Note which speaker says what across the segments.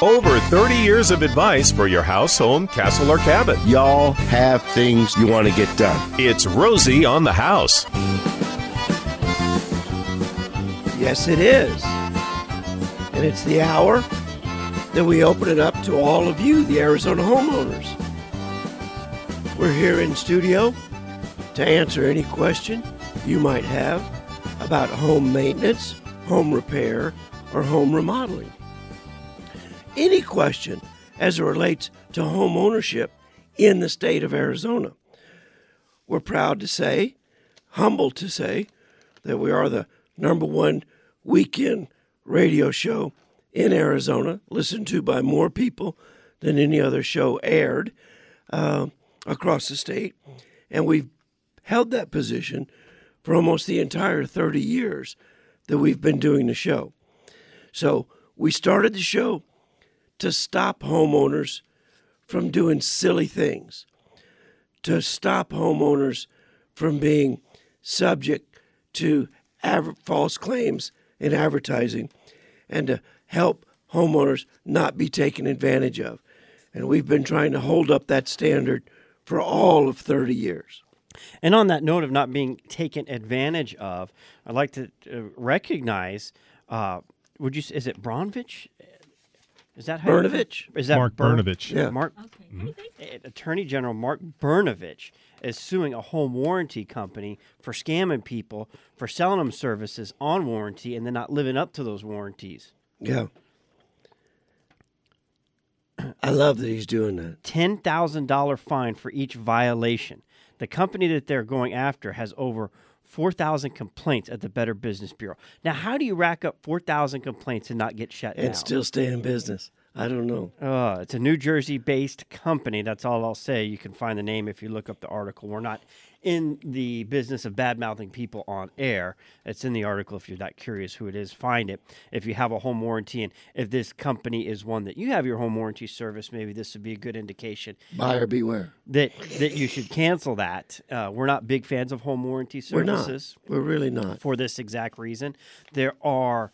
Speaker 1: Over 30 years of advice for your house, home, castle, or cabin.
Speaker 2: Y'all have things you want to get done.
Speaker 1: It's Rosie on the house.
Speaker 3: Yes, it is. And it's the hour that we open it up to all of you, the Arizona homeowners. We're here in studio to answer any question you might have about home maintenance, home repair, or home remodeling. Any question as it relates to home ownership in the state of Arizona. We're proud to say, humbled to say, that we are the number one weekend radio show in Arizona, listened to by more people than any other show aired uh, across the state. And we've held that position for almost the entire 30 years that we've been doing the show. So we started the show to stop homeowners from doing silly things, to stop homeowners from being subject to false claims in advertising, and to help homeowners not be taken advantage of. And we've been trying to hold up that standard for all of 30 years.
Speaker 4: And on that note of not being taken advantage of, I'd like to uh, recognize. Uh, would you? Is it Bronvich? Is that how you-
Speaker 3: Bernovich?
Speaker 4: Is that
Speaker 5: Mark
Speaker 4: Ber-
Speaker 5: Bernovich.
Speaker 3: Yeah.
Speaker 4: Mark Uh, Attorney General Mark Bernovich is suing a home warranty company for scamming people for selling them services on warranty and then not living up to those warranties.
Speaker 3: Yeah. I love that he's doing that.
Speaker 4: $10,000 fine for each violation. The company that they're going after has over 4,000 complaints at the Better Business Bureau. Now, how do you rack up 4,000 complaints and not get shut
Speaker 3: And
Speaker 4: down?
Speaker 3: And still stay in business. I don't know.
Speaker 4: Uh, it's a New Jersey based company. That's all I'll say. You can find the name if you look up the article. We're not in the business of bad mouthing people on air. It's in the article if you're that curious who it is. Find it. If you have a home warranty and if this company is one that you have your home warranty service, maybe this would be a good indication
Speaker 3: Buyer beware.
Speaker 4: that, that you should cancel that. Uh, we're not big fans of home warranty services.
Speaker 3: We're not. We're really not.
Speaker 4: for this exact reason. There are,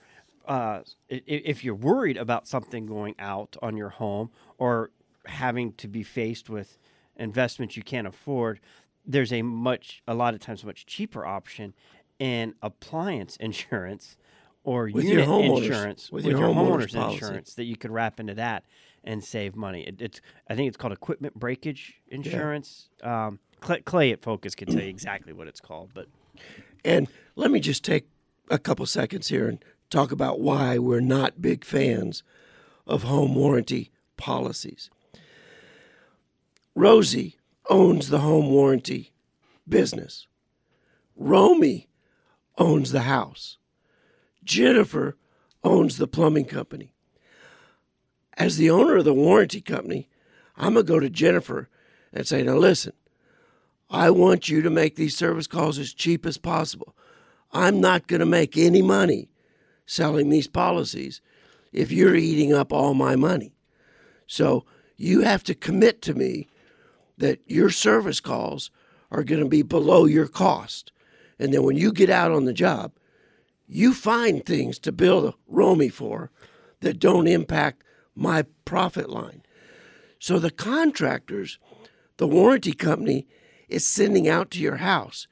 Speaker 4: uh, if you're worried about something going out on your home or having to be faced with investments you can't afford, there's a much, a lot of times, much cheaper option in appliance insurance or
Speaker 3: With your
Speaker 4: unit
Speaker 3: homeowners-
Speaker 4: insurance
Speaker 3: with
Speaker 4: with,
Speaker 3: your
Speaker 4: your,
Speaker 3: homeowners
Speaker 4: homeowners insurance that you could wrap into that and save money. It, it's, I think it's called equipment breakage insurance. Um, Clay, Clay at Focus can tell you exactly what it's called, but
Speaker 3: And let me just take a couple seconds here and talk about why we're not big fans of home warranty policies. Rosie owns the home warranty business. Romy owns the house. Jennifer owns the plumbing company. As the owner of the warranty company, I'm going to go to Jennifer and say, now listen, I want you to make these service calls as cheap as possible. I'm not going to make any money selling these policies if you're eating up all my money. So you have to commit to me that your service calls are going to be below your cost. And then when you get out on the job, you find things to build a Romy for that don't impact my profit line. So the contractors, the warranty company is sending out to your house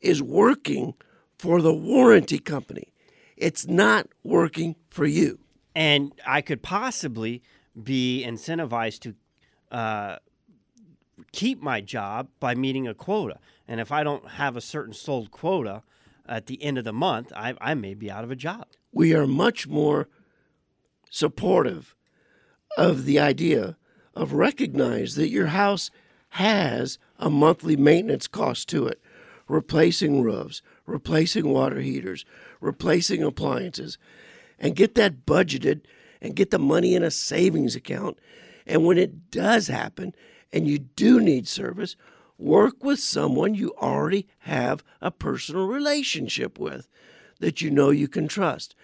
Speaker 3: is working for the warranty company. It's not working for you.
Speaker 4: and I could possibly be incentivized to uh, keep my job by meeting a quota. And if I don't have a certain sold quota at the end of the month, I, I may be out of a job.
Speaker 3: We are much more supportive of the idea of recognize that your house has a monthly maintenance cost to it. Replacing roofs, replacing water heaters, replacing appliances, and get that budgeted and get the money in a savings account. And when it does happen and you do need service, work with someone you already have a personal relationship with that you know you can trust.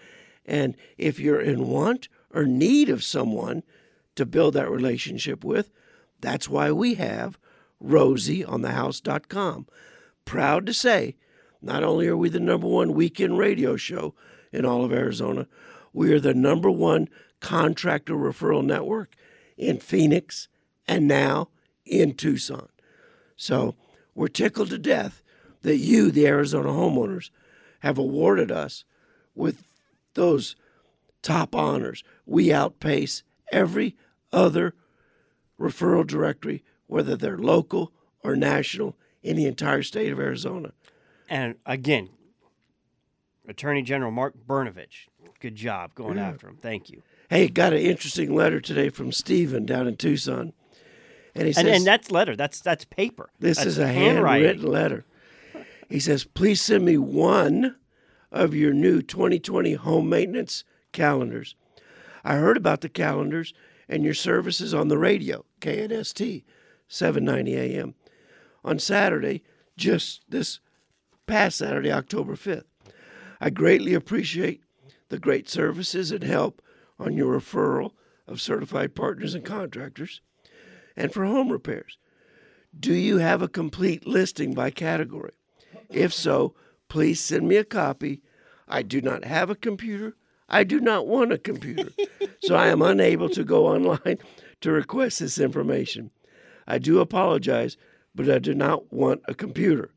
Speaker 3: And if you're in want or need of someone to build that relationship with, that's why we have Rosie on the thehouse.com. Proud to say, not only are we the number one weekend radio show in all of Arizona, we are the number one contractor referral network in Phoenix and now in Tucson. So we're tickled to death that you, the Arizona homeowners, have awarded us with those top honors. We outpace every other referral directory, whether they're local or national, in the entire state of Arizona.
Speaker 4: And again, Attorney General Mark Brnovich, good job going
Speaker 3: Yeah.
Speaker 4: after him. Thank you.
Speaker 3: Hey, got an interesting letter today from Stephen down in Tucson. And he says,
Speaker 4: And, and that's letter. That's that's paper.
Speaker 3: This
Speaker 4: That's
Speaker 3: is a handwritten letter. He says, please send me one of your new 2020 home maintenance calendars. I heard about the calendars and your services on the radio, KNST, 790 AM, on Saturday, just this past Saturday, October 5th. I greatly appreciate the great services and help on your referral of certified partners and contractors and for home repairs. Do you have a complete listing by category? If so, please send me a copy. I do not have a computer. I do not want a computer. so I am unable to go online to request this information. I do apologize, but I do not want a computer.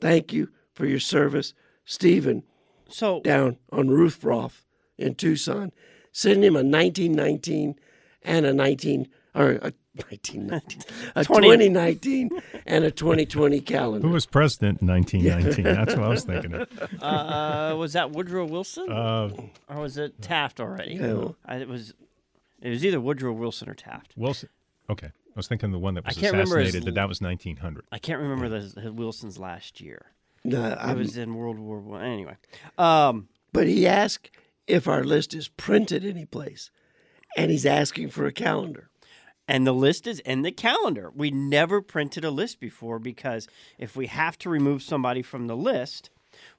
Speaker 3: Thank you for your service, Stephen,
Speaker 4: So
Speaker 3: down on Ruth Roth in Tucson. Send him a 1919 and a 19 or a 1919, a
Speaker 4: 20.
Speaker 3: 2019 and a 2020 calendar.
Speaker 5: Who was president in 1919? That's what I was thinking of.
Speaker 4: uh, was that Woodrow Wilson
Speaker 5: Uh,
Speaker 4: or was it Taft already?
Speaker 3: No.
Speaker 4: I, it was. It was either Woodrow Wilson or Taft.
Speaker 5: Wilson. Okay. I was thinking the one that
Speaker 4: I
Speaker 5: was
Speaker 4: can't remember his
Speaker 5: assassinated, that that was 1900.
Speaker 4: I can't remember the, the Wilson's last year.
Speaker 3: No,
Speaker 4: It
Speaker 3: I'm-
Speaker 4: was in World War One. Anyway, um,
Speaker 3: but he asked if our list is printed anyplace, and he's asking for a calendar.
Speaker 4: And the list is in the calendar. We never printed a list before because if we have to remove somebody from the list,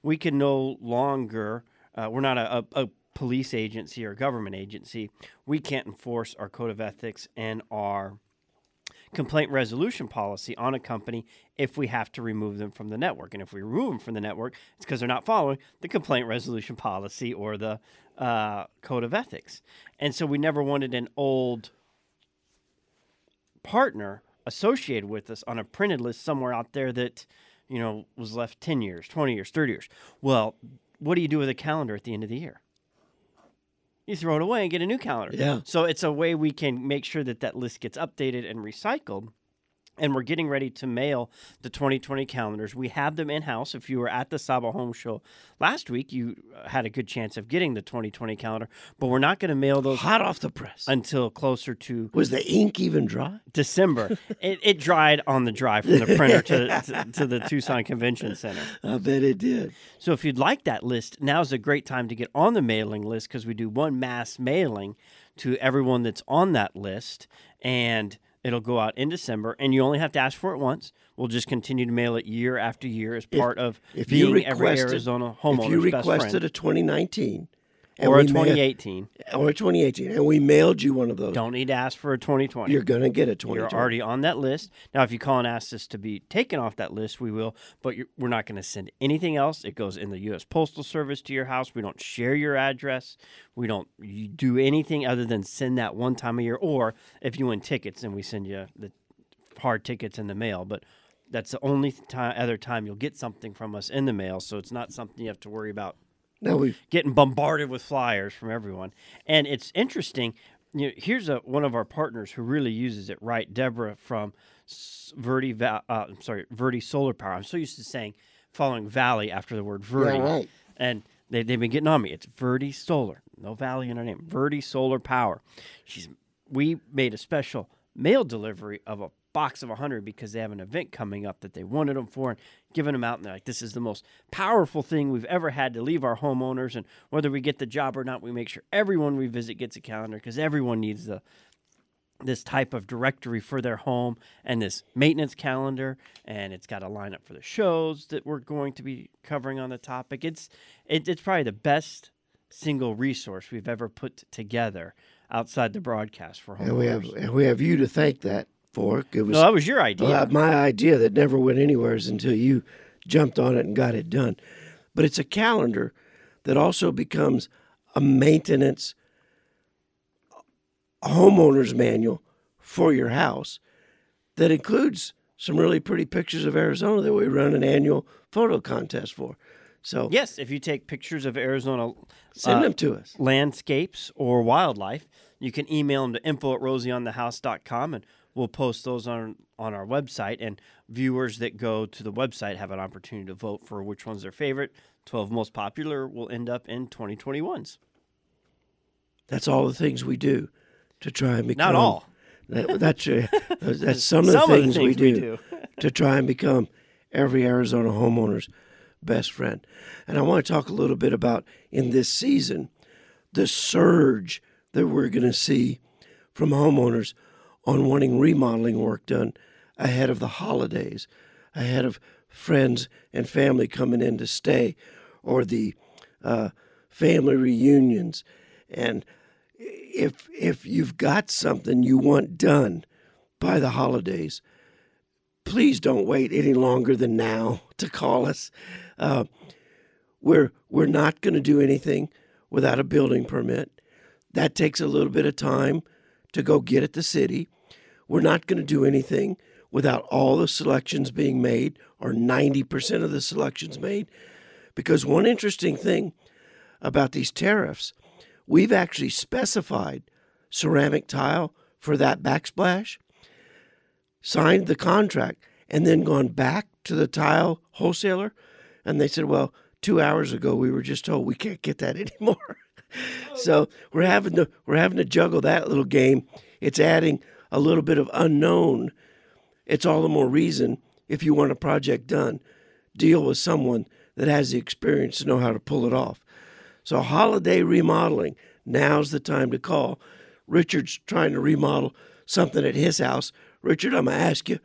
Speaker 4: we can no longer. Uh, we're not a, a, a police agency or government agency. We can't enforce our code of ethics and our complaint resolution policy on a company if we have to remove them from the network. And if we remove them from the network, it's because they're not following the complaint resolution policy or the uh, code of ethics. And so we never wanted an old partner associated with us on a printed list somewhere out there that, you know, was left 10 years, 20 years, 30 years. Well, what do you do with a calendar at the end of the year? You throw it away and get a new calendar.
Speaker 3: Yeah.
Speaker 4: So it's a way we can make sure that that list gets updated and recycled. And we're getting ready to mail the 2020 calendars. We have them in house. If you were at the SAHBA Home Show last week, you uh, had a good chance of getting the 2020 calendar. But we're not going to mail those
Speaker 3: Hot off the press.
Speaker 4: until closer to
Speaker 3: Was the ink even dry?
Speaker 4: December. it, it dried on the drive from the printer to, to, to the Tucson Convention Center.
Speaker 3: I bet it did.
Speaker 4: So if you'd like that list, now's a great time to get on the mailing list because we do one mass mailing to everyone that's on that list, and it'll go out in December. And you only have to ask for it once. We'll just continue to mail it year after year as part of
Speaker 3: If
Speaker 4: being every Arizona
Speaker 3: if you requested a 2019 and
Speaker 4: or a
Speaker 3: we mail-
Speaker 4: 2018.
Speaker 3: or a 2018, and we mailed you one of those,
Speaker 4: Don't need to ask for a 2020.
Speaker 3: you're gonna get a 2020.
Speaker 4: You're already on that list. Now, if you call and ask us to be taken off that list, we will, but you're, we're not going to send anything else. It goes in the U.S. Postal Service to your house. We don't share your address. We don't you do anything other than send that one time a year. Or if you win tickets, then we send you the hard tickets in the mail. But that's the only time, other time you'll get something from us in the mail. So it's not something you have to worry about
Speaker 3: Now we
Speaker 4: getting bombarded with flyers from everyone. And it's interesting. You know, here's a one of our partners who really uses it right, Deborah from Verde. Uh, I'm sorry, Verde Solar Power. I'm so used to saying following Valley after the word Verde,
Speaker 3: right.
Speaker 4: and they, they've been getting on me. It's Verde Solar, no Valley in her name. Verde Solar Power. She's we made a special mail delivery of a box of 100 because they have an event coming up that they wanted them for and giving them out and they're like this is the most powerful thing we've ever had to leave our homeowners. And whether we get the job or not we make sure everyone we visit gets a calendar because everyone needs the this type of directory for their home and this maintenance calendar and it's got a lineup for the shows that we're going to be covering on the topic. It's it, it's probably the best single resource we've ever put together outside the broadcast for
Speaker 3: and we have and we have you to thank that for. It was
Speaker 4: no that was your idea
Speaker 3: Well, my idea that never went anywhere until you jumped on it and got it done. But it's a calendar that also becomes a maintenance homeowner's manual for your house that includes some really pretty pictures of Arizona that we run an annual photo contest for. So
Speaker 4: Yes, if you take pictures of Arizona
Speaker 3: send
Speaker 4: uh,
Speaker 3: them to us.
Speaker 4: landscapes or wildlife, you can email them to info at rosieonthehouse.com and we'll post those on on our website. And viewers that go to the website have an opportunity to vote for which one's their favorite. 12 most popular will end up in 2021's.
Speaker 3: That's all the things we do to try and become.
Speaker 4: Not all.
Speaker 3: That, that's uh, that's some of the
Speaker 4: Some of the
Speaker 3: things, we
Speaker 4: things we
Speaker 3: do,
Speaker 4: do.
Speaker 3: to try and become every Arizona homeowner's best friend. And I want to talk a little bit about in this season the surge that we're going to see from homeowners on wanting remodeling work done ahead of the holidays, ahead of friends and family coming in to stay, or the uh, family reunions. And if if you've got something you want done by the holidays, please don't wait any longer than now to call us. Uh, we're we're not going to do anything without a building permit. That takes a little bit of time to go get at the city. We're not going to do anything without all the selections being made or 90% of the selections made. Because one interesting thing about these tariffs, we've actually specified ceramic tile for that backsplash, signed the contract, and then gone back to the tile wholesaler. And they said, well, two hours ago we were just told we can't get that anymore. so we're having to we're having to juggle that little game. It's adding a little bit of unknown. It's all the more reason if you want a project done, deal with someone that has the experience to know how to pull it off. So holiday remodeling, now's the time to call. Richard's trying to remodel something at his house. Richard, I'm gonna ask you,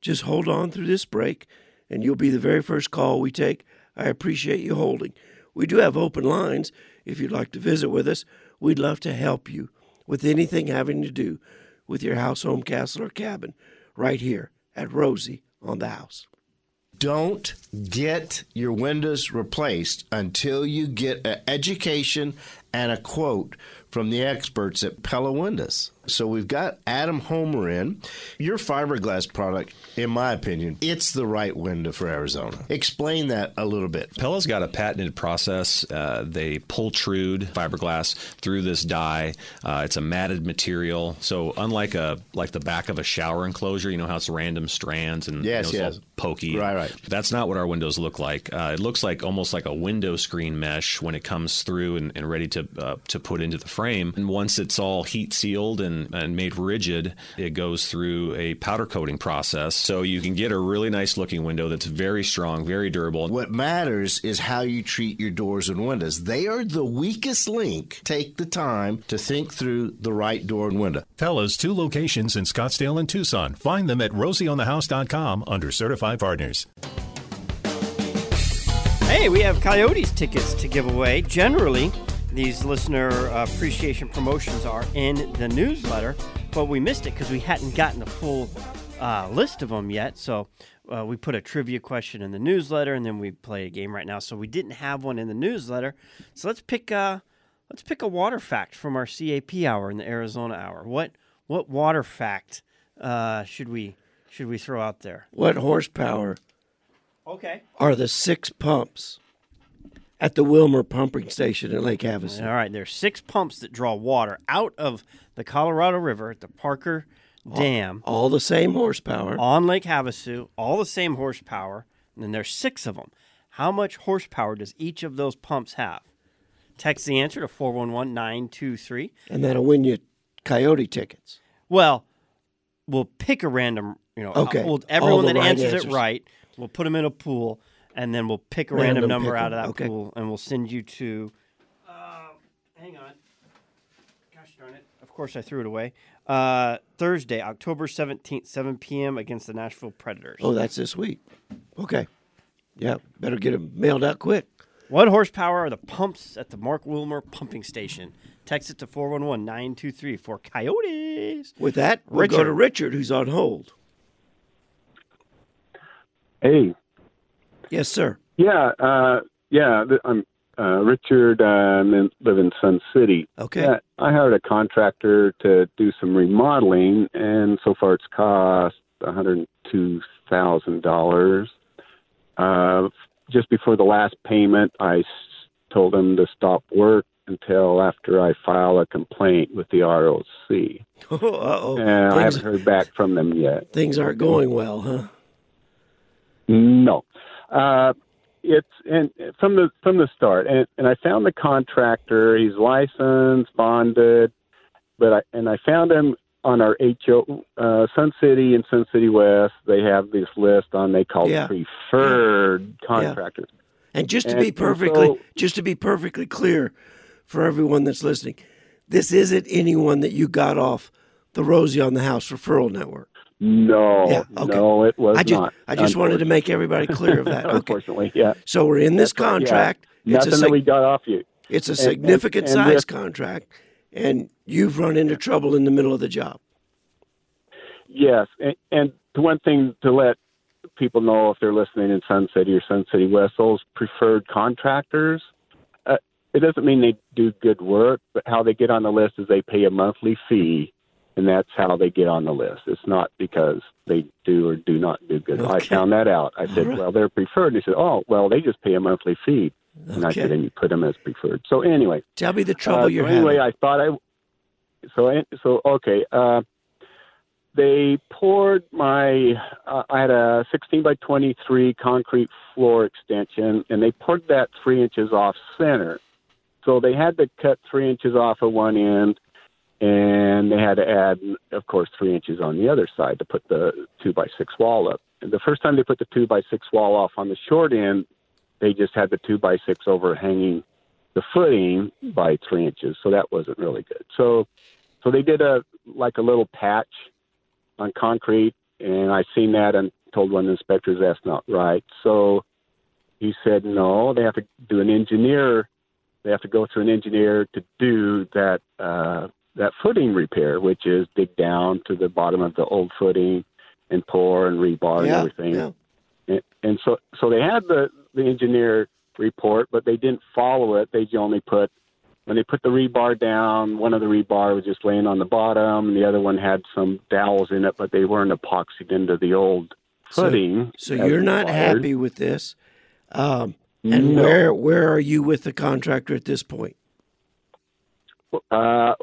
Speaker 3: just hold on through this break, and you'll be the very first call we take. I appreciate you holding. We do have open lines. If you'd like to visit with us, we'd love to help you with anything having to do with your house, home, castle, or cabin right here at Rosie on the house.
Speaker 2: Don't get your windows replaced until you get an education and a quote from the experts at Pella Windows. So we've got Adam Homer in. Your fiberglass product, in my opinion, it's the right window for Arizona. Explain that a little bit.
Speaker 6: Pella's got a patented process. Uh, they pultrude fiberglass through this die. Uh, it's a matted material, so unlike a like the back of a shower enclosure, you know how it's random strands and
Speaker 2: Yes,
Speaker 6: you know, it's
Speaker 2: yes.
Speaker 6: all pokey.
Speaker 2: Right, right.
Speaker 6: That's not what our windows look like. Uh, it looks like almost like a window screen mesh when it comes through and, and ready to uh, to put into the frame. And once it's all heat sealed and, and made rigid, it goes through a powder coating process. So you can get a really nice looking window that's very strong, very durable.
Speaker 2: What matters is how you treat your doors and windows. They are the weakest link. Take the time to think through the right door and window.
Speaker 5: Pella's two locations in Scottsdale and Tucson. Find them at rosieonthehouse.com under certified partners.
Speaker 4: Hey, we have Coyotes tickets to give away. Generally, these listener uh, appreciation promotions are in the newsletter, but we missed it because we hadn't gotten a full uh, list of them yet. So uh, we put a trivia question in the newsletter, and then we play a game right now. So we didn't have one in the newsletter. So let's pick a let's pick a water fact from our CAP hour in the Arizona hour. What what water fact uh, should we should we throw out there?
Speaker 3: What horsepower
Speaker 4: Okay.
Speaker 3: are the six pumps at the Wilmer pumping station at Lake Havasu?
Speaker 4: All right, there's six pumps that draw water out of the Colorado River at the Parker Dam
Speaker 3: All the same horsepower.
Speaker 4: on Lake Havasu, all the same horsepower, and then there's six of them. How much horsepower does each of those pumps have? Text the answer to 411923.
Speaker 3: and that'll win you coyote tickets.
Speaker 4: Well, we'll pick a random, you know,
Speaker 3: Okay.
Speaker 4: we'll- everyone that
Speaker 3: right
Speaker 4: answers,
Speaker 3: answers.
Speaker 4: it right, we'll put them in a pool, and then we'll pick a
Speaker 3: Random
Speaker 4: random, number
Speaker 3: pick
Speaker 4: out of that
Speaker 3: Okay.
Speaker 4: pool, and we'll send you to. Uh, hang on. Gosh darn it! Of course, I threw it away. Uh, Thursday, October seventeenth, seven p.m. against the Nashville Predators.
Speaker 3: Oh, that's this week. Okay. Yeah, better get them mailed out quick.
Speaker 4: What horsepower are the pumps at the Mark Wilmer pumping station? Text it to 411-923 for Coyotes.
Speaker 3: With that, we'll go to Richard, who's on hold.
Speaker 7: Hey,
Speaker 3: Yes, sir.
Speaker 7: yeah, uh, yeah. I'm uh, Richard. Um, and live in Sun City.
Speaker 3: Okay.
Speaker 7: Yeah, I hired a contractor to do some remodeling, and so far it's cost one hundred two thousand dollars. Uh, just before the last payment, I s- told him to stop work until after I file a complaint with the ROC,
Speaker 3: Uh-oh.
Speaker 7: and I haven't heard back from them yet.
Speaker 3: things aren't going well, huh?
Speaker 7: No, uh, it's and from the from the start, and and I found the contractor. He's licensed, bonded, but I and I found him on our HO uh, Sun City and Sun City West. They have this list on they call
Speaker 3: Yeah.
Speaker 7: preferred contractors.
Speaker 3: And just to
Speaker 7: And-
Speaker 3: be perfectly
Speaker 7: so-
Speaker 3: just to be perfectly clear for everyone that's listening, this isn't anyone that you got off the Rosie on the House referral network.
Speaker 7: No,
Speaker 3: Yeah, okay.
Speaker 7: no, it was
Speaker 3: I just
Speaker 7: not.
Speaker 3: I just wanted to make everybody clear of that. Okay.
Speaker 7: Unfortunately, yeah.
Speaker 3: So we're in this
Speaker 7: yeah.
Speaker 3: contract. It's
Speaker 7: Nothing
Speaker 3: a
Speaker 7: that we got off you.
Speaker 3: it's a
Speaker 7: and-
Speaker 3: significant
Speaker 7: and
Speaker 3: size contract and you've run into trouble in the middle of the job.
Speaker 7: Yes, and, and one thing to let people know if they're listening in Sun City or Sun City West, those preferred contractors, uh, it doesn't mean they do good work, but how they get on the list is they pay a monthly fee, and that's how they get on the list. It's not because they do or do not do good. I found that out. I said,
Speaker 3: right.
Speaker 7: well, they're preferred. And they said, oh, well, they just pay a monthly fee. Okay. And I said, and you put them as preferred. So anyway,
Speaker 3: Tell me the trouble
Speaker 7: uh,
Speaker 3: you're
Speaker 7: so anyway,
Speaker 3: having.
Speaker 7: I thought I. So so okay. Uh, they poured my. Uh, I had a 16 by 23 concrete floor extension, and they poured that three inches off center. So they had to cut three inches off of one end, and they had to add, of course, three inches on the other side to put the two by six wall up. And the first time they put the two by six wall off on the short end, they just had the two by six overhanging the footing by three inches, so that wasn't really good. So, so they did a like a little patch on concrete, and I seen that and told one of the inspectors that's not right. So he said no, they have to do an engineer. They have to go through an engineer to do that uh, that footing repair, which is dig down to the bottom of the old footing and pour and rebar
Speaker 3: yeah,
Speaker 7: and everything
Speaker 3: yeah.
Speaker 7: and, and so so they had the the engineer report, but they didn't follow it. They only put when they put the rebar down, one of the rebar was just laying on the bottom, and the other one had some dowels in it, but they weren't epoxied into the old footing.
Speaker 3: So
Speaker 7: as
Speaker 3: you're not
Speaker 7: required.
Speaker 3: happy with this. Um, and
Speaker 7: No.
Speaker 3: where where are you with the contractor at this point?
Speaker 7: Uh,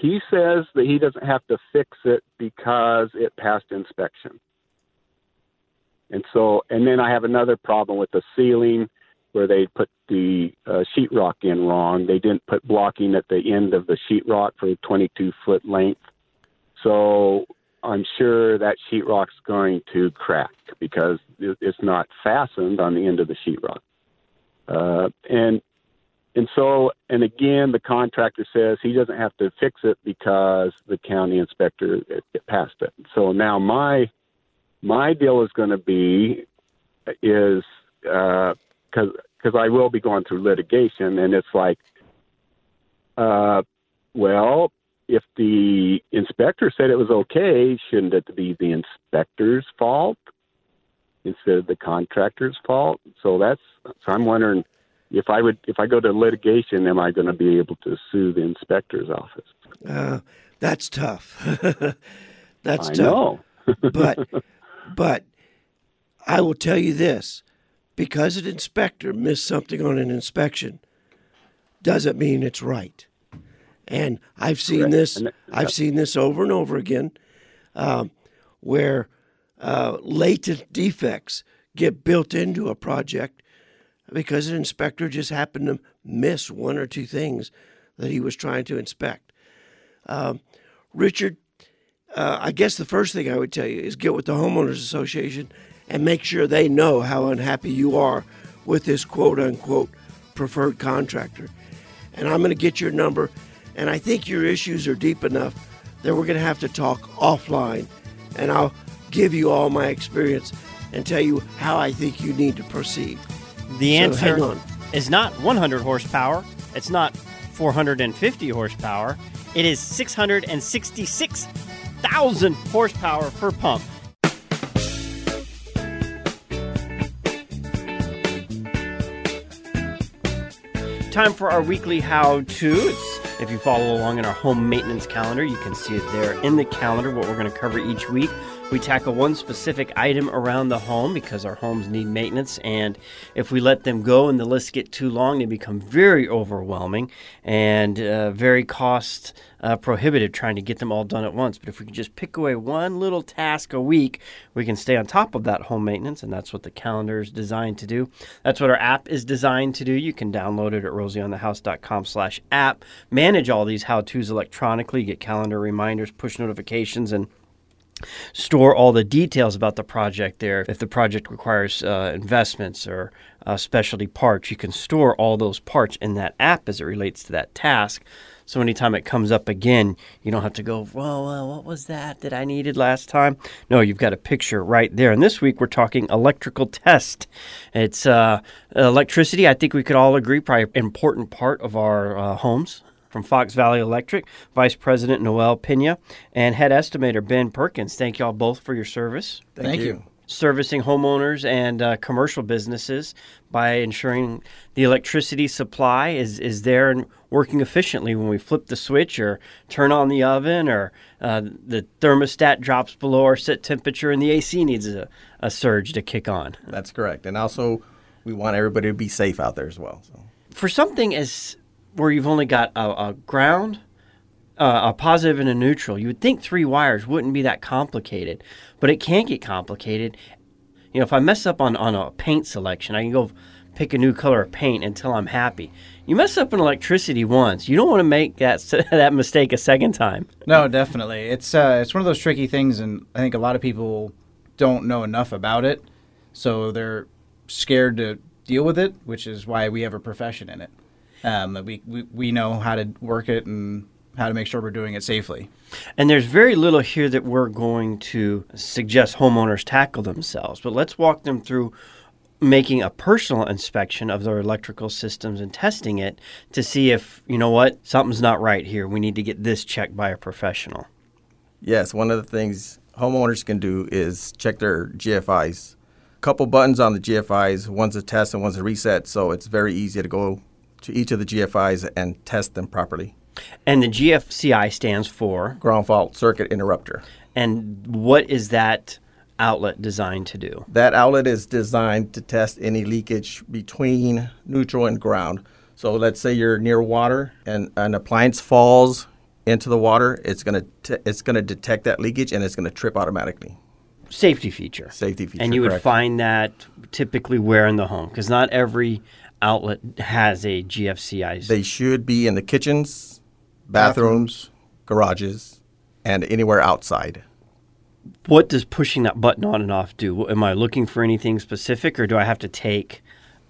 Speaker 7: he says that he doesn't have to fix it because it passed inspection. And so, and then I have another problem with the ceiling where they put the uh, sheetrock in wrong. They didn't put blocking at the end of the sheetrock for a 22 foot length. So I'm sure that sheetrock's going to crack because it's not fastened on the end of the sheetrock. Uh, and and so, and again, the contractor says he doesn't have to fix it because the county inspector it, it passed it. So now my my deal is going to be is because because I will be going through litigation, and it's like, uh, well, if the inspector said it was okay, shouldn't it be the inspector's fault instead of the contractor's fault? So that's so I'm wondering if I would if I go to litigation, am I going to be able to sue the inspector's office?
Speaker 3: Uh, that's tough. that's
Speaker 7: I
Speaker 3: tough.
Speaker 7: know.
Speaker 3: but but I will tell you this: because an inspector missed something on an inspection, doesn't mean it's right. And I've seen
Speaker 7: Correct.
Speaker 3: this.
Speaker 7: That-
Speaker 3: I've seen this over and over again, um, where uh, latent defects get built into a project because an inspector just happened to miss one or two things that he was trying to inspect. Um, Richard, uh, I guess the first thing I would tell you is get with the homeowners association and make sure they know how unhappy you are with this quote unquote preferred contractor. And I'm going to get your number, and I think your issues are deep enough that we're going to have to talk offline, and I'll give you all my experience and tell you how I think you need to proceed.
Speaker 4: The answer
Speaker 3: on.
Speaker 4: is not 100 horsepower. It's not 450 horsepower. It is 666,000 horsepower per pump. Time for our weekly how to. If you follow along in our home maintenance calendar, you can see it there in the calendar what we're going to cover each week. We tackle one specific item around the home because our homes need maintenance, and if we let them go and the list get too long, they become very overwhelming and uh, very cost uh, prohibitive trying to get them all done at once. But if we can just pick away one little task a week, we can stay on top of that home maintenance, and that's what the calendar is designed to do. That's what our app is designed to do. You can download it at rosieonthehouse.com slash app. Manage all these how-tos electronically, get calendar reminders, push notifications, and store all the details about the project there. If the project requires uh, investments or uh, specialty parts, you can store all those parts in that app as it relates to that task. So anytime it comes up again, you don't have to go, well, well, what was that that I needed last time? No, you've got a picture right there. And this week we're talking electrical test. It's uh, electricity. I think we could all agree, probably an important part of our uh, homes from Fox Valley Electric, Vice President Noel Pena, and Head Estimator Ben Perkins. Thank you all both for your service.
Speaker 3: Thank, Thank you. you.
Speaker 4: Servicing homeowners and uh, commercial businesses by ensuring the electricity supply is, is there and working efficiently when we flip the switch or turn on the oven or uh, the thermostat drops below our set temperature and the AC needs a, a surge to kick on.
Speaker 8: That's correct. And also, we want everybody to be safe out there as well. So.
Speaker 4: For something as where you've only got a, a ground, uh, a positive and a neutral, you would think three wires wouldn't be that complicated, but it can get complicated. You know, if I mess up on, on a paint selection, I can go pick a new color of paint until I'm happy. You mess up in electricity once, you don't want to make that that mistake a second time.
Speaker 9: No, definitely. It's uh, it's one of those tricky things, and I think a lot of people don't know enough about it, so they're scared to deal with it, which is why we have a profession in it. Um, we, we, we know how to work it and how to make sure we're doing it safely.
Speaker 4: And there's very little here that we're going to suggest homeowners tackle themselves, but let's walk them through making a personal inspection of their electrical systems and testing it to see if, you know what, something's not right here. We need to get this checked by a professional.
Speaker 8: Yes, one of the things homeowners can do is check their GFIs. A couple buttons on the GFIs, one's a test and one's a reset, so it's very easy to go to each of the GFIs and test them properly.
Speaker 4: And the GFCI stands for?
Speaker 8: Ground Fault Circuit Interrupter.
Speaker 4: And what is that outlet designed to do?
Speaker 8: That outlet is designed to test any leakage between neutral and ground. So let's say you're near water and an appliance falls into the water, it's going to it's going to detect that leakage and it's going to trip automatically.
Speaker 4: Safety feature.
Speaker 8: Safety feature.
Speaker 4: And you
Speaker 8: correct.
Speaker 4: would find that typically where in the home because not every outlet has a GFCI.
Speaker 8: They should be in the kitchens, bathrooms, garages, and anywhere outside.
Speaker 4: What does pushing that button on and off do? Am I looking for anything specific, or do I have to take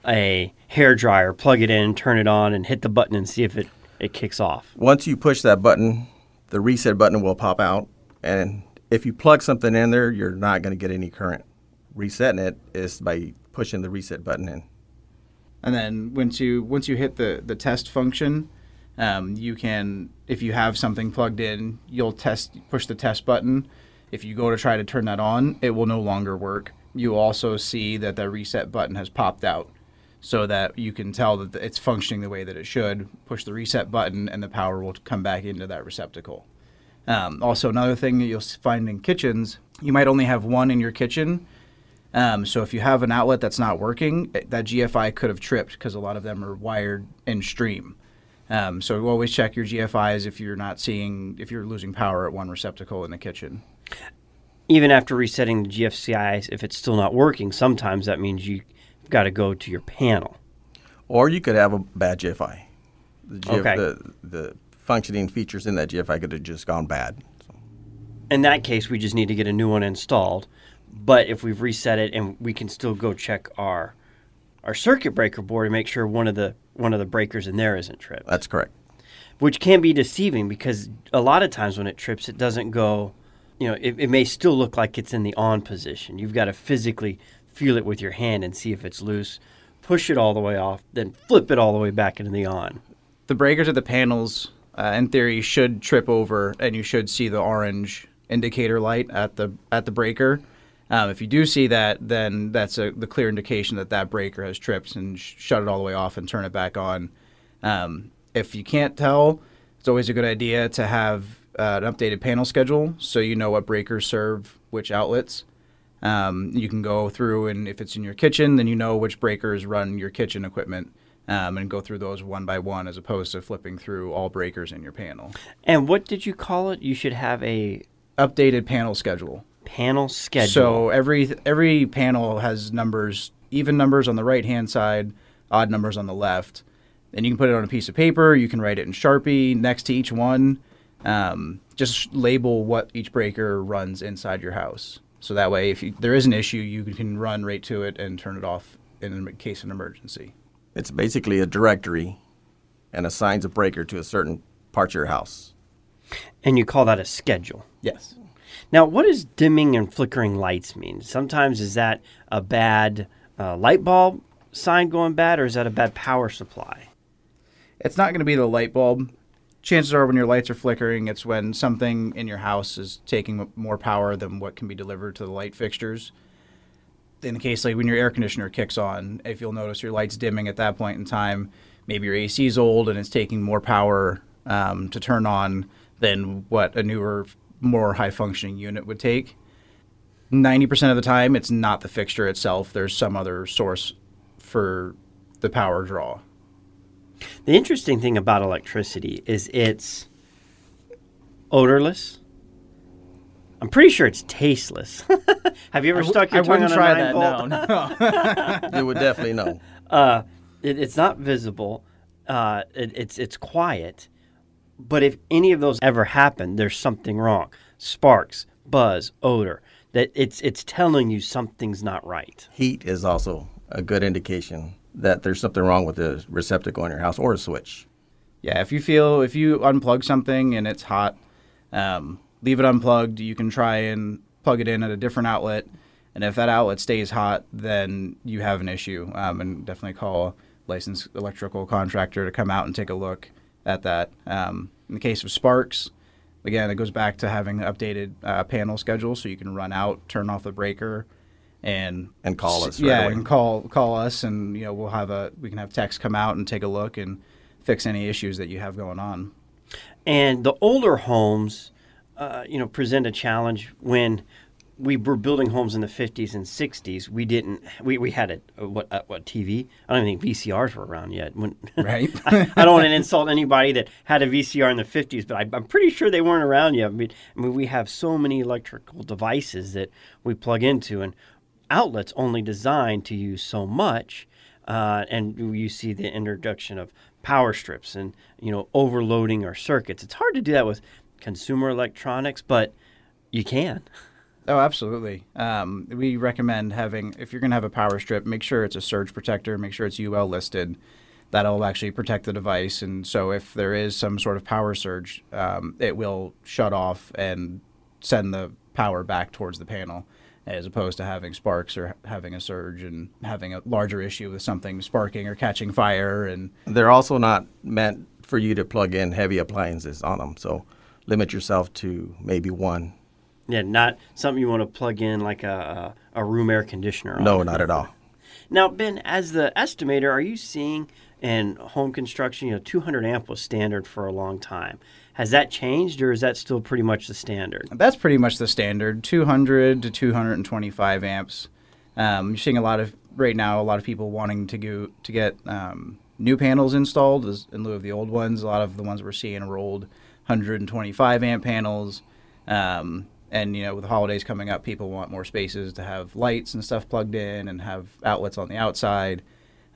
Speaker 4: a hair dryer, plug it in, turn it on, and hit the button and see if it, it kicks off?
Speaker 8: Once you push that button, the reset button will pop out, and if you plug something in there, you're not going to get any current. Resetting it is by pushing the reset button in
Speaker 9: and then once you once you hit the the test function, um, you can if you have something plugged in, you'll test push the test button. If you go to try to turn that on, it will no longer work. You also see that the reset button has popped out, so that you can tell that it's functioning the way that it should. Push the reset button, and the power will come back into that receptacle. Um, also, another thing that you'll find in kitchens, you might only have one in your kitchen um, so if you have an outlet that's not working, eh, that GFI could have tripped because a lot of them are wired in stream. Um, so always check your GFIs if you're not seeing if you're losing power at one receptacle in the kitchen.
Speaker 4: Even after resetting the GFCIs, if it's still not working, sometimes that means you've got to go to your panel.
Speaker 8: Or you could have a bad GFI. The, GF, okay. the, the functioning features in that GFI could have just gone bad. So.
Speaker 4: In that case, we just need to get a new one installed but if we've reset it and we can still go check our our circuit breaker board and make sure one of the one of the breakers in there isn't tripped.
Speaker 8: That's correct.
Speaker 4: Which can be deceiving because a lot of times when it trips, it doesn't go. You know, it, it may still look like it's in the on position. You've got to physically feel it with your hand and see if it's loose. Push it all the way off, then flip it all the way back into the on.
Speaker 9: The breakers of the panels, uh, in theory, should trip over, and you should see the orange indicator light at the at the breaker um, if you do see that, then that's a, the clear indication that that breaker has tripped and sh- shut it all the way off and turn it back on. Um, if you can't tell, it's always a good idea to have uh, an updated panel schedule so you know what breakers serve which outlets. Um, you can go through, and if it's in your kitchen, then you know which breakers run your kitchen equipment. Um, and go through those one by one as opposed to flipping through all breakers in your panel.
Speaker 4: And what did you call it? You should have a
Speaker 9: Updated panel schedule.
Speaker 4: Panel schedule.
Speaker 9: So every every panel has numbers, even numbers on the right hand side, odd numbers on the left. And you can put it on a piece of paper. You can write it in Sharpie next to each one. Um, just label what each breaker runs inside your house. So that way, if you, there is an issue, you can run right to it and turn it off in case of an emergency.
Speaker 8: It's basically a directory and assigns a breaker to a certain part of your house.
Speaker 4: and you call that a schedule.
Speaker 9: Yes.
Speaker 4: Now, what does dimming and flickering lights mean? Sometimes is that a bad uh, light bulb sign going bad, or is that a bad power supply?
Speaker 9: It's not going to be the light bulb. Chances are, when your lights are flickering, it's when something in your house is taking more power than what can be delivered to the light fixtures. In the case like when your air conditioner kicks on, if you'll notice your lights dimming at that point in time, maybe your AC is old and it's taking more power um, to turn on than what a newer, more high functioning unit would take. 90% of the time, it's not the fixture itself. There's some other source for the power draw.
Speaker 4: The interesting thing about electricity is it's odorless. I'm pretty sure it's tasteless. Have you ever stuck your
Speaker 9: I
Speaker 4: tongue
Speaker 9: wouldn't
Speaker 4: on
Speaker 9: try
Speaker 4: a nine
Speaker 9: that.
Speaker 4: volt?
Speaker 9: No, no.
Speaker 8: You would definitely know.
Speaker 4: uh, it, it's not visible. Uh, it, it's it's quiet. But if any of those ever happen, there's something wrong. Sparks, buzz, odor. That it's it's telling you something's not right.
Speaker 8: Heat is also a good indication that there's something wrong with the receptacle in your house or a switch.
Speaker 9: Yeah, if you feel if you unplug something and it's hot, um, leave it unplugged. You can try and plug it in at a different outlet, and if that outlet stays hot, then you have an issue. Um, and definitely call a licensed electrical contractor to come out and take a look at that. Um, in the case of sparks, again, it goes back to having an updated uh, panel schedule, so you can run out, turn off the breaker, and
Speaker 8: And call us
Speaker 9: yeah,
Speaker 8: away.
Speaker 9: and call call us, and you know we'll have a we can have techs come out and take a look and fix any issues that you have going on.
Speaker 4: And the older homes, uh, you know, present a challenge when we were building homes in the 50s and 60s. We didn't. We, we had a, what a, what TV? I don't even think VCRs were around yet. When,
Speaker 9: Right.
Speaker 4: I, I don't want to insult anybody that had a VCR in the 50s, but I, I'm pretty sure they weren't around yet. I mean, I mean, we have so many electrical devices that we plug into, and outlets only designed to use so much. Uh, and you see the introduction of power strips and you know overloading our circuits. It's hard to do that with consumer electronics, but you can.
Speaker 9: Oh, absolutely. Um, we recommend having, if you're going to have a power strip, make sure it's a surge protector, make sure it's UL listed. That'll actually protect the device. And so if there is some sort of power surge, um, it will shut off and send the power back towards the panel as opposed to having sparks or having a surge and having a larger issue with something sparking or catching fire. And
Speaker 8: They're also not meant for you to plug in heavy appliances on them. So limit yourself to maybe one.
Speaker 4: Yeah, not something you want to plug in like a, a, a room air conditioner. On.
Speaker 8: No, not at all.
Speaker 4: Now, Ben, as the estimator, are you seeing in home construction, you know, 200 amp was standard for a long time. Has that changed, or is that still pretty much the standard?
Speaker 9: That's pretty much the standard 200 to 225 amps. Um, you're seeing a lot of right now a lot of people wanting to go to get um, new panels installed as, in lieu of the old ones. A lot of the ones we're seeing are old 125 amp panels. Um, and you know, with the holidays coming up, people want more spaces to have lights and stuff plugged in and have outlets on the outside.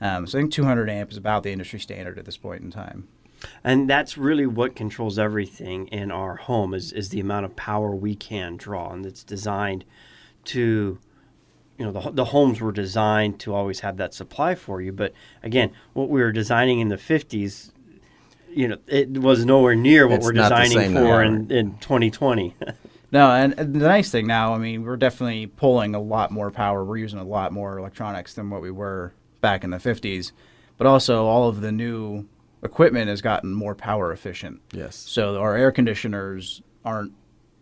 Speaker 9: Um, so I think 200 amp is about the industry standard at this point in time.
Speaker 4: And that's really what controls everything in our home is, is the amount of power we can draw. And it's designed to, you know, the, the homes were designed to always have that supply for you. But again, what we were designing in the 50s, you know, it was nowhere near what
Speaker 8: It's
Speaker 4: we're designing for in, in 2020.
Speaker 9: No, and, and the nice thing now, I mean, we're definitely pulling a lot more power. We're using a lot more electronics than what we were back in the 50s. But also, all of the new equipment has gotten more power efficient.
Speaker 8: Yes.
Speaker 9: So our air conditioners aren't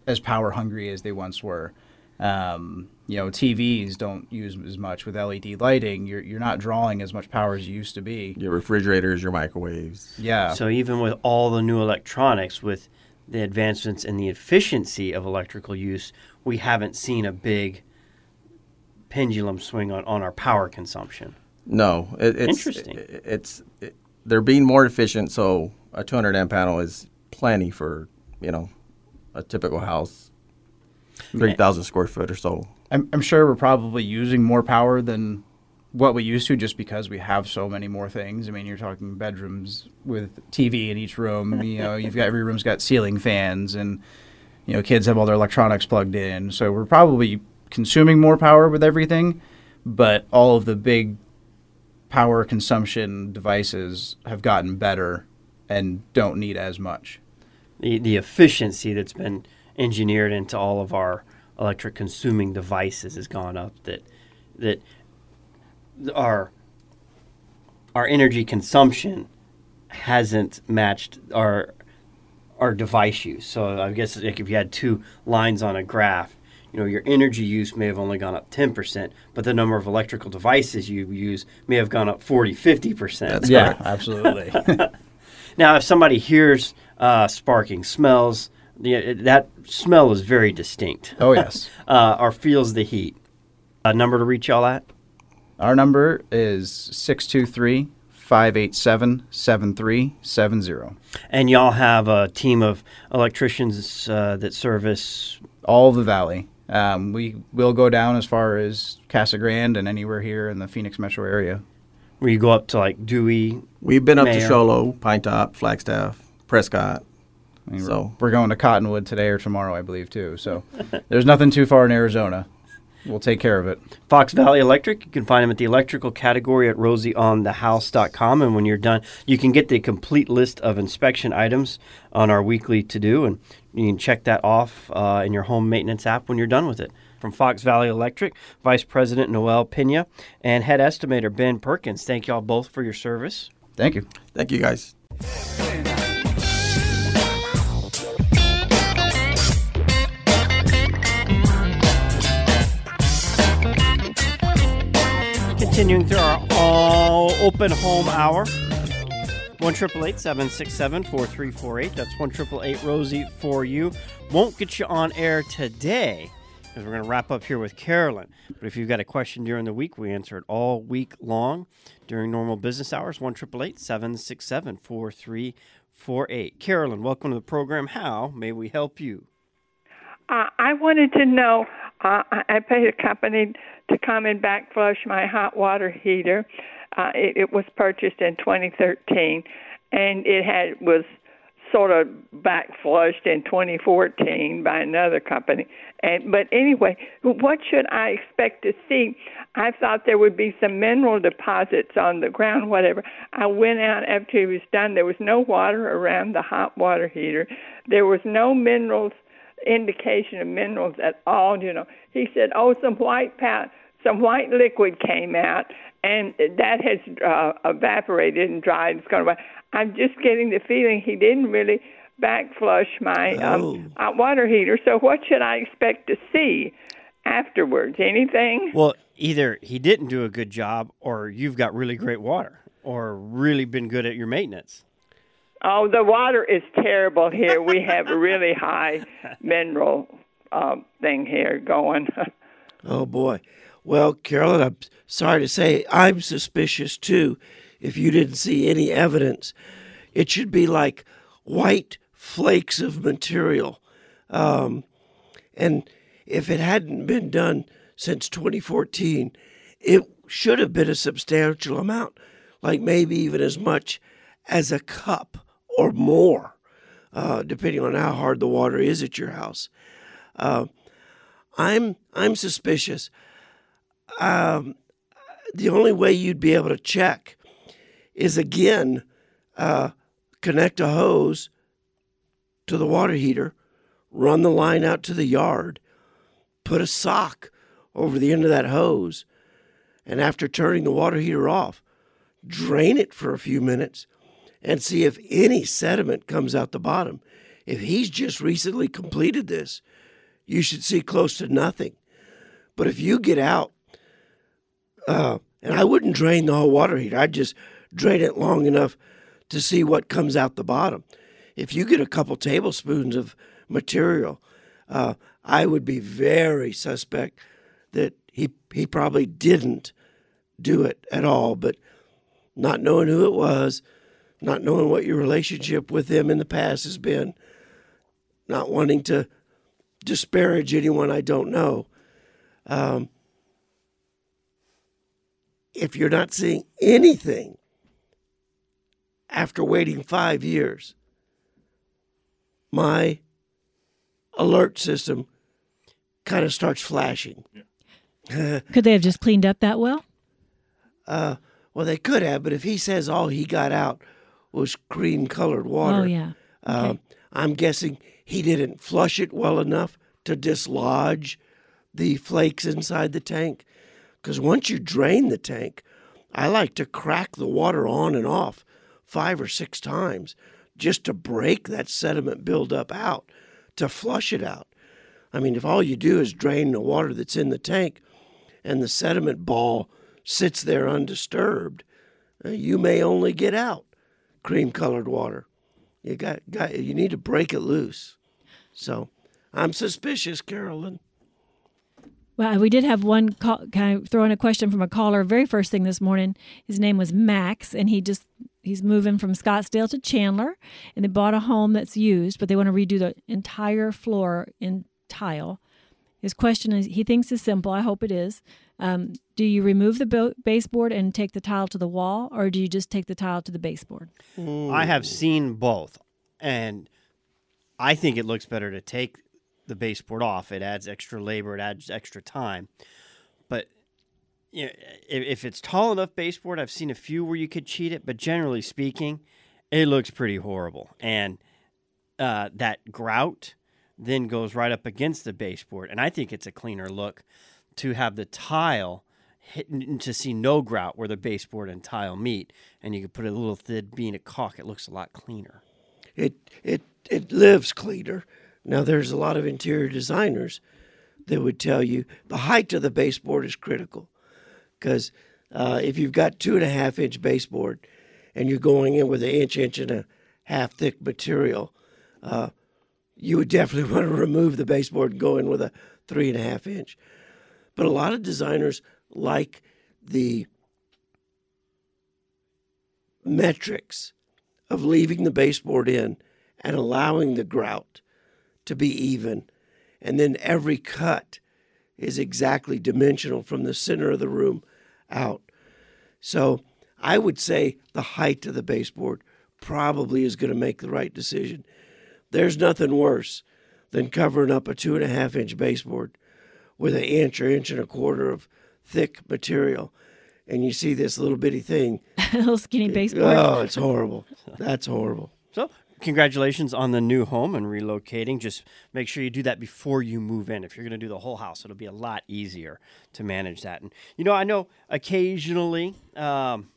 Speaker 9: as power hungry as they once were. Um, you know, TVs don't use as much with LED lighting. You're you're not drawing as much power as you used to be.
Speaker 8: Your refrigerators, your microwaves.
Speaker 9: Yeah.
Speaker 4: So even with all the new electronics, with the advancements in the efficiency of electrical use, we haven't seen a big pendulum swing on, on our power consumption.
Speaker 8: No, it, it's
Speaker 4: Interesting.
Speaker 8: it- it's it, they're being more efficient. So a 200 amp panel is plenty for you know a typical house, 3,000 square foot or so.
Speaker 9: I'm, I'm sure we're probably using more power than what we used to just because we have so many more things. I mean, you're talking bedrooms with TV in each room. You know, you've got every room's got ceiling fans, and you know, kids have all their electronics plugged in. So we're probably consuming more power with everything, but all of the big power consumption devices have gotten better and don't need as much.
Speaker 4: The the efficiency that's been engineered into all of our electric consuming devices has gone up. That that our our energy consumption hasn't matched our our device use. So I guess like if you had two lines on a graph, you know, your energy use may have only gone up 10%, but the number of electrical devices you use may have gone up 40, 50%.
Speaker 8: That's
Speaker 9: yeah,
Speaker 8: correct.
Speaker 9: absolutely.
Speaker 4: Now, if somebody hears uh, sparking, smells, the, that smell is very distinct,
Speaker 9: oh yes.
Speaker 4: uh, or feels the heat. A number to reach y'all at?
Speaker 9: Our number is 623 587 7370.
Speaker 4: And y'all have a team of electricians uh, that service.
Speaker 9: All the valley. Um, we will go down as far as Casa Grande and anywhere here in the Phoenix metro area.
Speaker 4: Where you go up to like Dewey.
Speaker 8: We've been up
Speaker 4: Mayer.
Speaker 8: to Show Low, Pine Top, Flagstaff, Prescott.
Speaker 9: I mean,
Speaker 8: So-
Speaker 9: we're, we're going to Cottonwood today or tomorrow, I believe, too. So there's nothing too far in Arizona. We'll take care of it.
Speaker 4: Fox Valley Electric. You can find them at the electrical category at rosieonthehouse.com. And when you're done, you can get the complete list of inspection items on our weekly to do. And you can check that off uh, in your home maintenance app when you're done with it. From Fox Valley Electric, Vice President Noel Pena and Head Estimator Ben Perkins, thank y'all both for your service.
Speaker 9: Thank you.
Speaker 8: Thank you guys.
Speaker 4: Continuing through our all open home hour. One triple eight seven six seven four three four eight. That's one triple eight Rosie for you. Won't get you on air today because we're going to wrap up here with Carolyn. But if you've got a question during the week, we answer it all week long during normal business hours. One triple eight seven six seven four three four eight. Carolyn, welcome to the program. How may we help you?
Speaker 10: Uh, I wanted to know. Uh, I paid a company to come and back flush my hot water heater. Uh, it, it was purchased in 2013, and it had was sort of back flushed in 2014 by another company. And but anyway, what should I expect to see? I thought there would be some mineral deposits on the ground, whatever. I went out after it was done. There was no water around the hot water heater. There was no minerals indication of minerals at all. You know, he said, "Oh, some white pow- some white liquid came out, and that has uh, evaporated and dried. It's gone away." I'm just getting the feeling he didn't really back flush my um, hot water heater. So, what should I expect to see afterwards? Anything?
Speaker 4: Well, either he didn't do a good job, or you've got really great water, or really been good at your maintenance.
Speaker 10: Oh, the water is terrible here. We have a really high mineral uh, thing here going.
Speaker 3: Oh boy. Well, Carolyn, I'm sorry to say I'm suspicious too. If you didn't see any evidence, it should be like white flakes of material. Um, and if it hadn't been done since 2014, it should have been a substantial amount, like maybe even as much as a cup or more, uh, depending on how hard the water is at your house. Uh, I'm I'm suspicious. Um, the only way you'd be able to check is again uh, connect a hose to the water heater, run the line out to the yard, put a sock over the end of that hose, and after turning the water heater off, drain it for a few minutes and see if any sediment comes out the bottom. If he's just recently completed this, you should see close to nothing. But if you get out, uh, and I wouldn't drain the whole water heater, I'd just drain it long enough to see what comes out the bottom. If you get a couple tablespoons of material, uh, I would be very suspect that he he probably didn't do it at all. But not knowing who it was, not knowing what your relationship with them in the past has been, not wanting to disparage anyone I don't know. Um, if you're not seeing anything after waiting five years, my alert system kind of starts flashing.
Speaker 11: Could they have just cleaned up that well?
Speaker 3: Uh, well, they could have, but if he says all he got out was cream colored water,
Speaker 11: Oh, yeah. Okay.
Speaker 3: I'm guessing he didn't flush it well enough to dislodge the flakes inside the tank. Because once you drain the tank, I like to crack the water on and off five or six times just to break that sediment buildup out, to flush it out. I mean, if all you do is drain the water that's in the tank and the sediment ball sits there undisturbed, uh, you may only get out cream colored water. You got, got you need to break it loose. So I'm suspicious, Carolyn.
Speaker 11: Well, we did have one call. Can I throw in a question from a caller? Very first thing this morning, his name was Max, and he just he's moving from Scottsdale to Chandler, and they bought a home that's used, but they want to redo the entire floor in tile. His question is, he thinks is simple. I hope it is. Um, do you remove the bo- baseboard and take the tile to the wall, or do you just take the tile to the baseboard?
Speaker 4: I have seen both, and I think it looks better to take the baseboard off. It adds extra labor, it adds extra time. But you know, if it's tall enough baseboard, I've seen a few where you could cheat it, but generally speaking, it looks pretty horrible. And uh, that grout then goes right up against the baseboard, and I think it's a cleaner look to have the tile to see no grout where the baseboard and tile meet, and you can put a little thin bean of caulk. It looks a lot cleaner.
Speaker 3: It it it lives cleaner. Now there's a lot of interior designers that would tell you the height of the baseboard is critical, because uh, if you've got two and a half inch baseboard, and you're going in with an inch inch and a half thick material, uh, you would definitely want to remove the baseboard and go in with a three and a half inch. But a lot of designers like the metrics of leaving the baseboard in and allowing the grout to be even. And then every cut is exactly dimensional from the center of the room out. So I would say the height of the baseboard probably is going to make the right decision. There's nothing worse than covering up a two and a half inch baseboard with an inch or inch and a quarter of thick material. And you see this little bitty thing.
Speaker 11: A little skinny baseboard.
Speaker 3: Oh, it's horrible. That's horrible.
Speaker 4: So, congratulations on the new home and relocating. Just make sure you do that before you move in. If you're going to do the whole house, it'll be a lot easier to manage that. And you know, I know occasionally, um,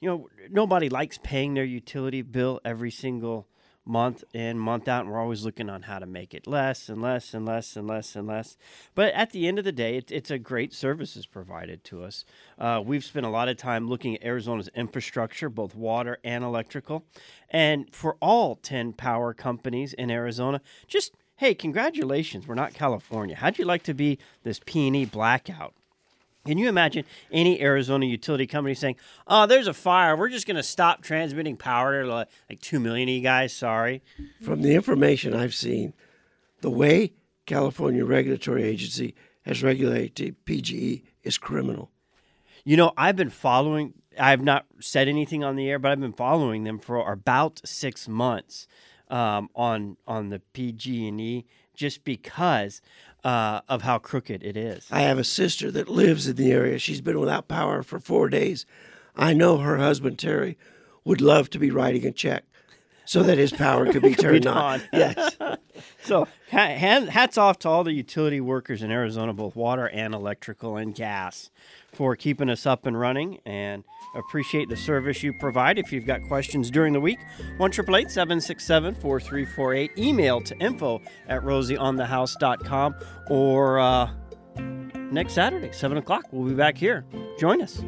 Speaker 4: you know, nobody likes paying their utility bill every single month in month out and we're always looking on how to make it less and less and less and less and less. But at the end of the day it, it's a great services provided to us. Uh, we've spent a lot of time looking at arizona's infrastructure both water and electrical. And for all 10 power companies in arizona just hey congratulations we're not california. How'd you like to be this p&e blackout can you imagine any Arizona utility company saying, "Oh, there's a fire. We're just going to stop transmitting power to like, like two million of you guys"? Sorry.
Speaker 3: From the information I've seen, the way California Regulatory Agency has regulated PGE is criminal.
Speaker 4: You know, I've been following. I've not said anything on the air, but I've been following them for about six months um, on on the PG&E, just because uh, of how crooked it is.
Speaker 3: I have a sister that lives in the area. She's been without power for four days. I know her husband Terry would love to be writing a check so that his power could be turned
Speaker 4: Be
Speaker 3: on.
Speaker 4: on.
Speaker 3: Yes.
Speaker 4: So, hats off to all the utility workers in Arizona, both water and electrical and gas, for keeping us up and running and appreciate the service you provide. If you've got questions during the week, 1 767 4348. Email to info at rosieonthehouse.com or uh, next Saturday, 7 o'clock. We'll be back here. Join us.